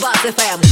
Buzz FM.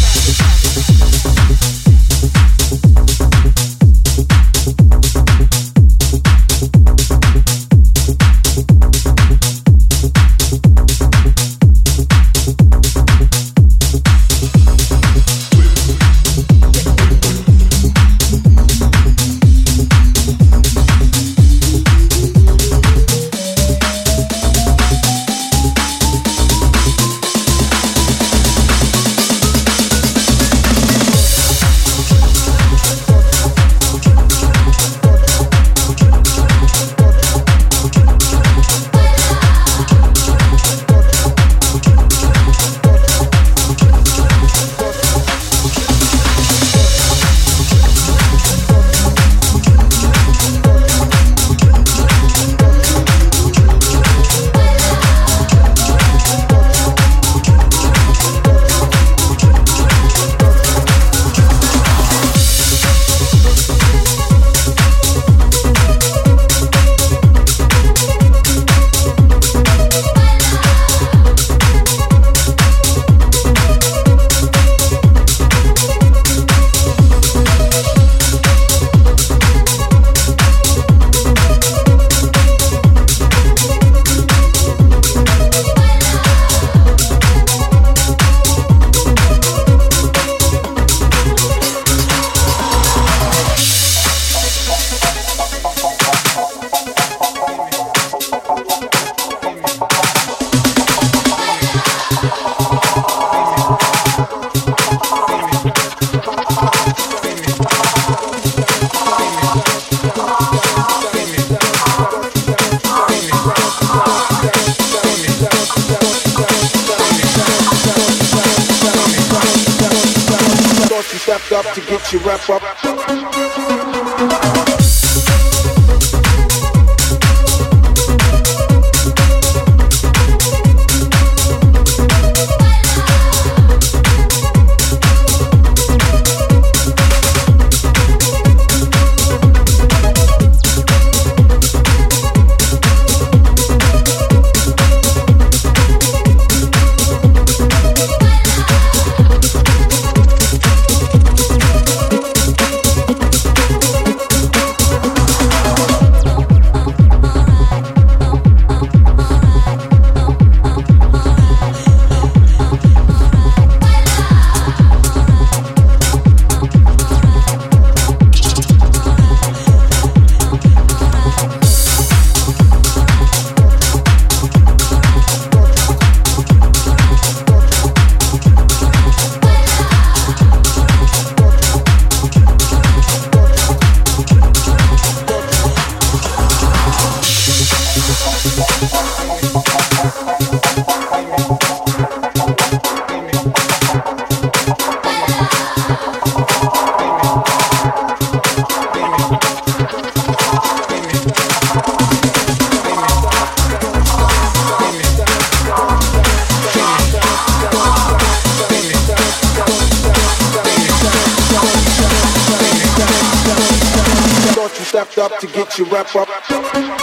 Na to get you wrap up.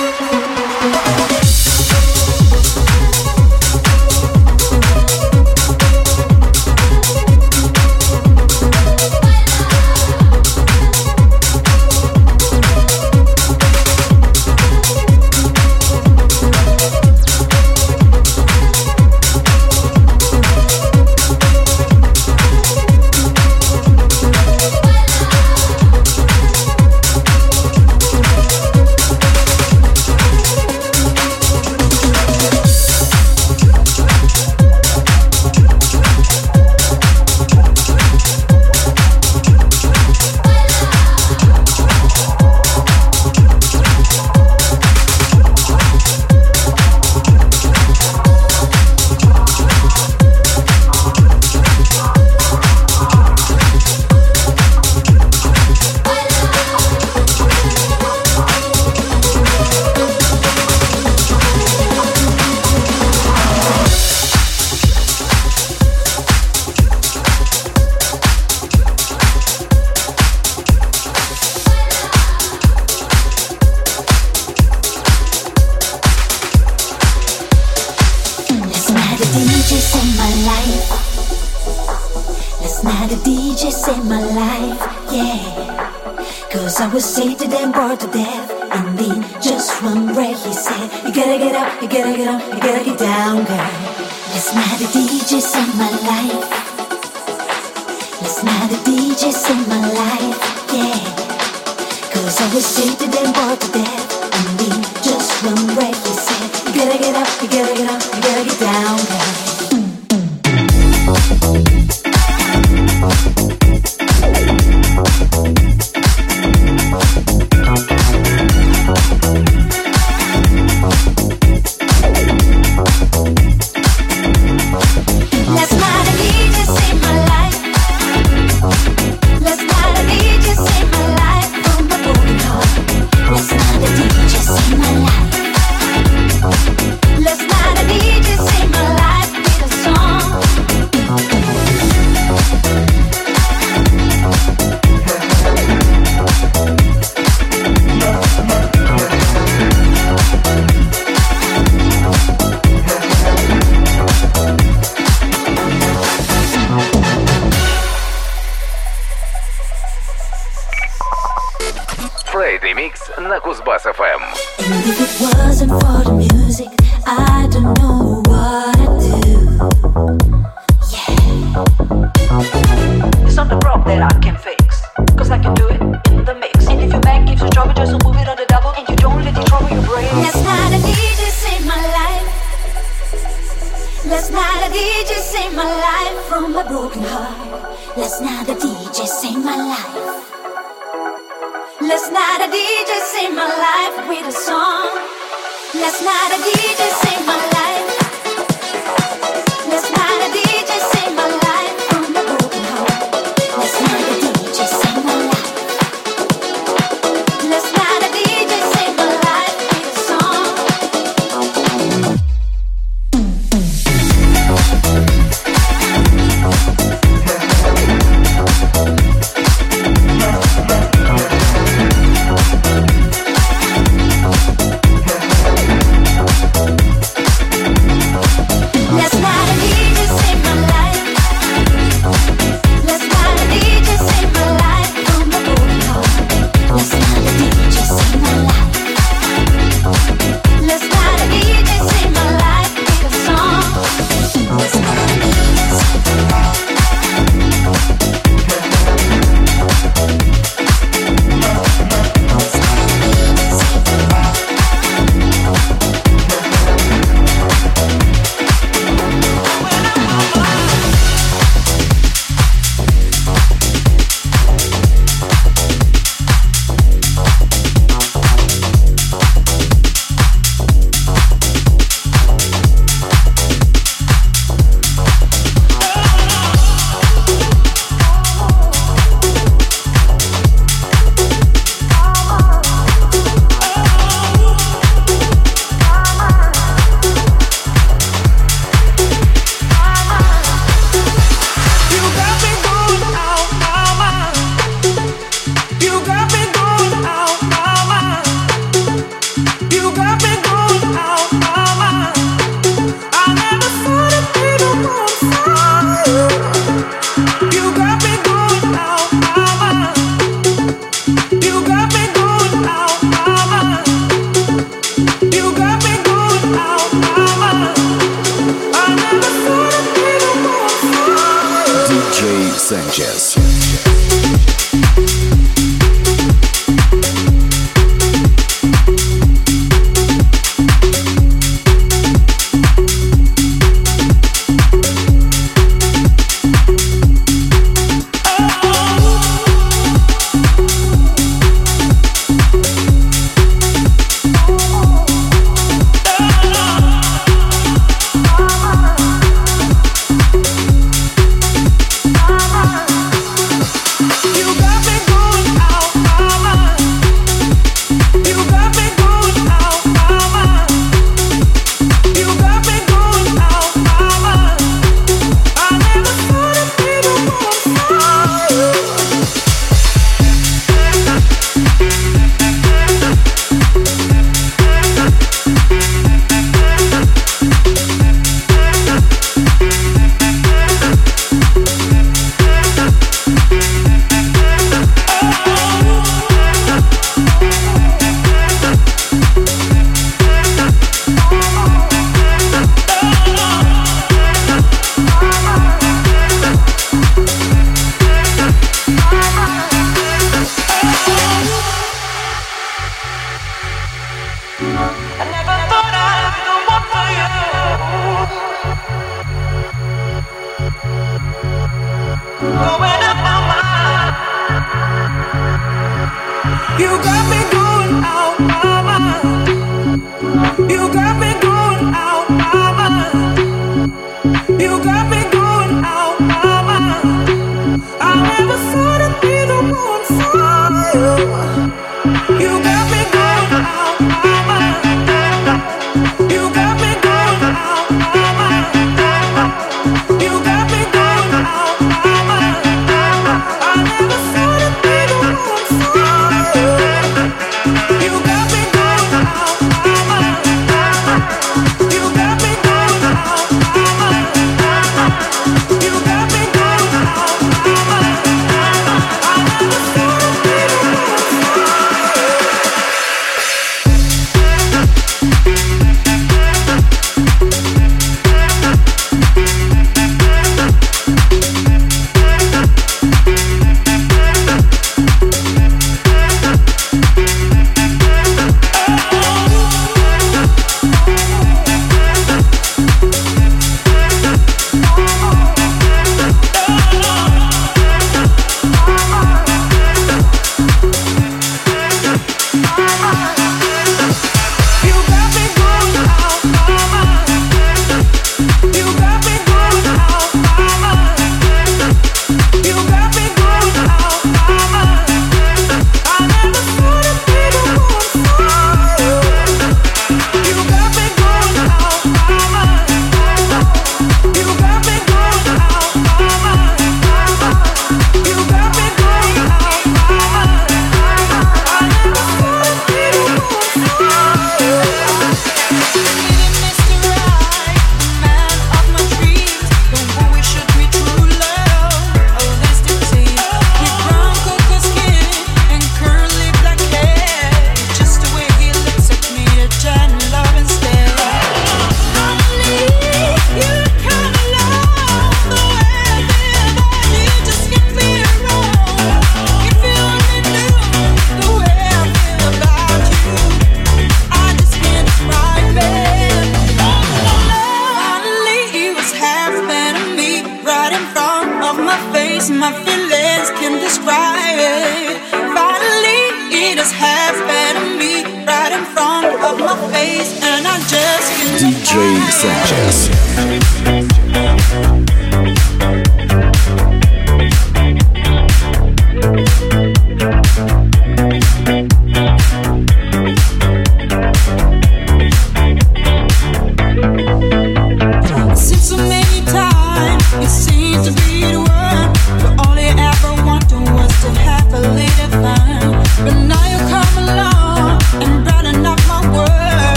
get up, you gotta get up, you gotta get down, down.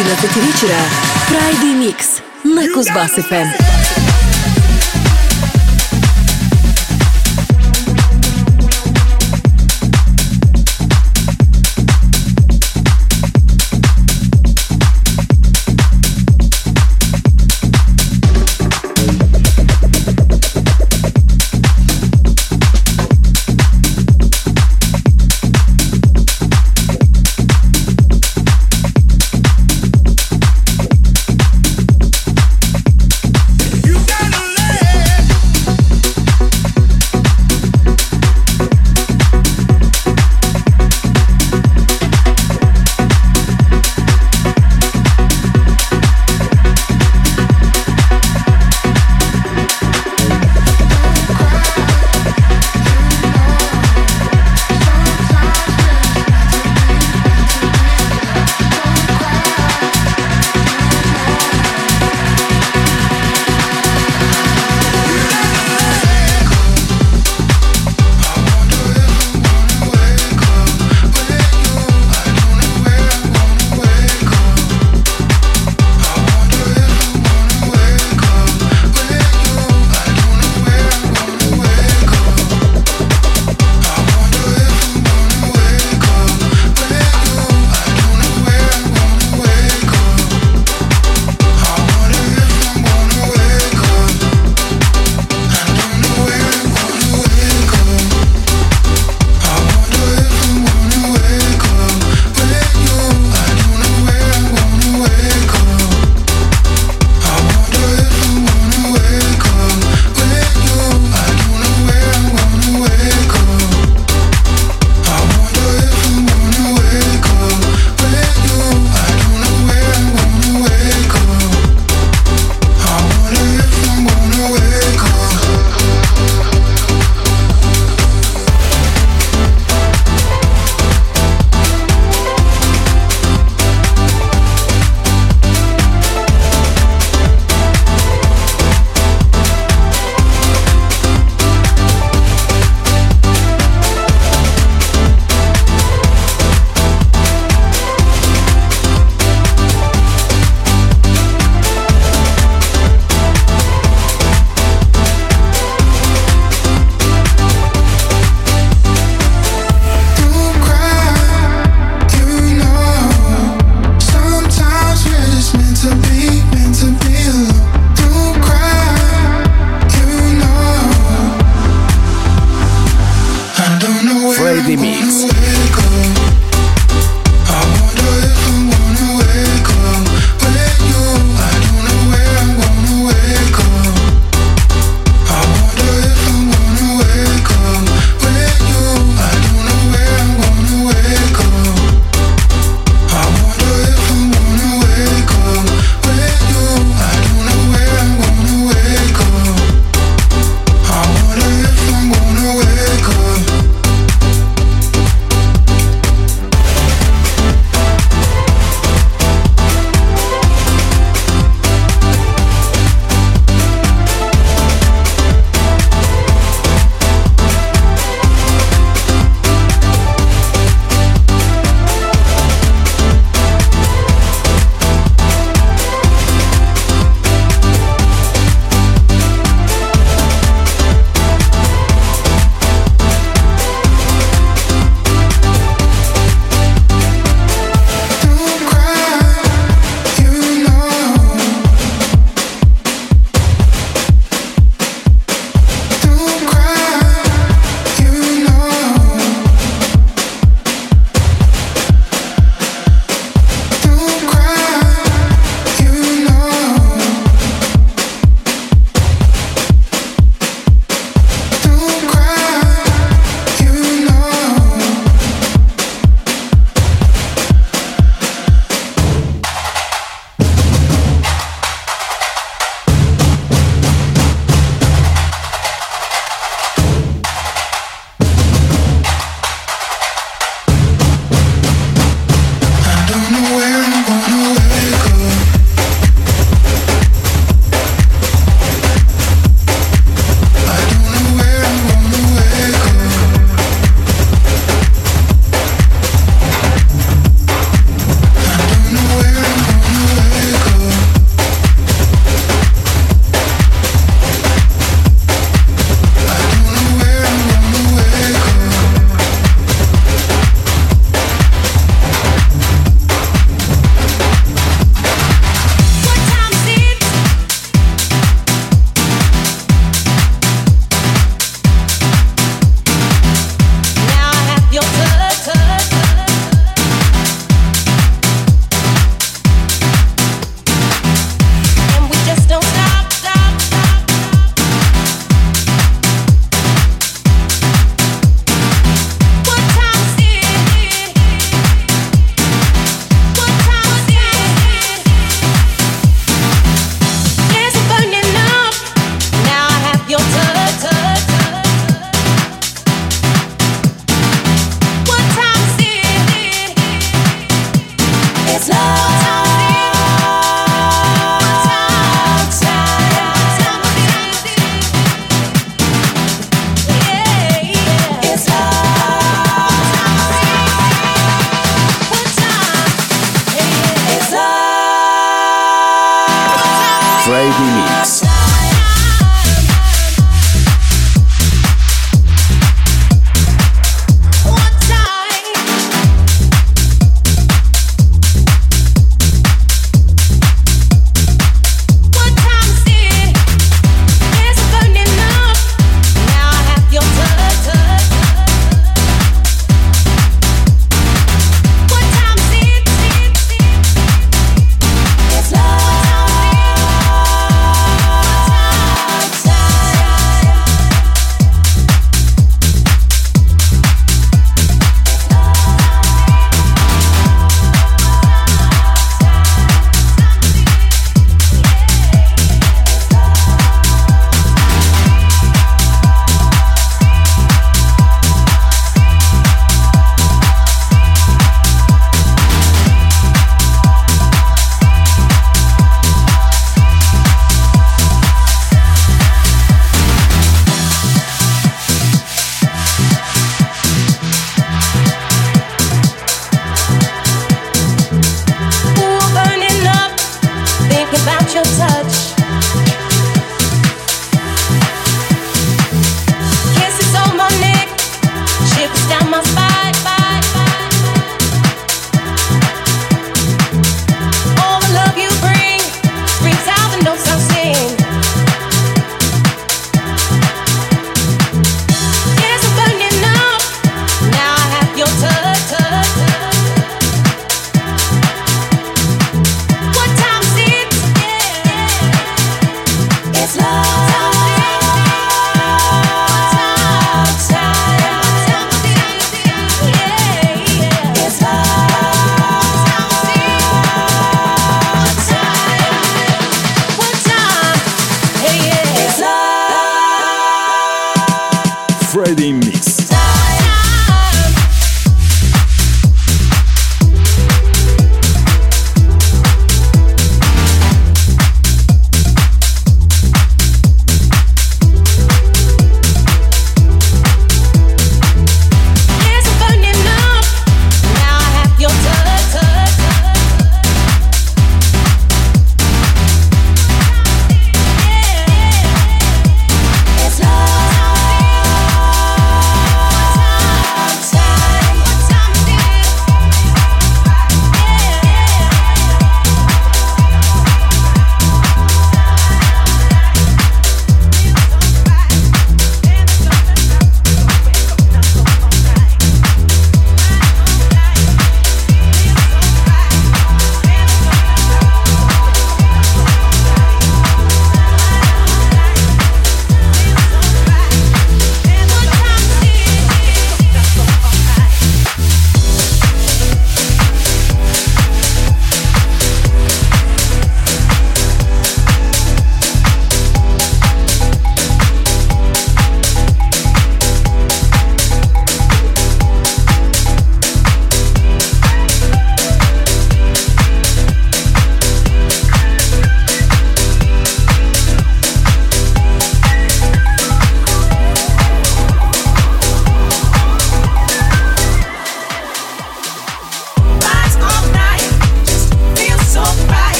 11 вечера Friday Mix на Кузбасс-ФМ.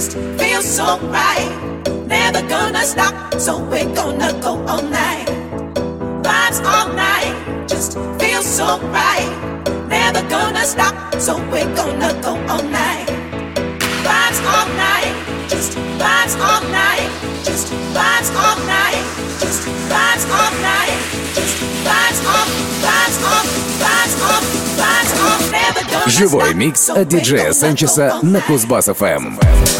just feels so right. Never gonna stop, so we're gonna go all night. Vibes all night, just feels so right. Never gonna stop, so we're gonna go all night. Vibes all night, just vibes all night, just vibes all night, just vibes all night, just vibes all, vibes all, vibes all. Живой микс от диджея Санчеса на Кузбасс-ФМ.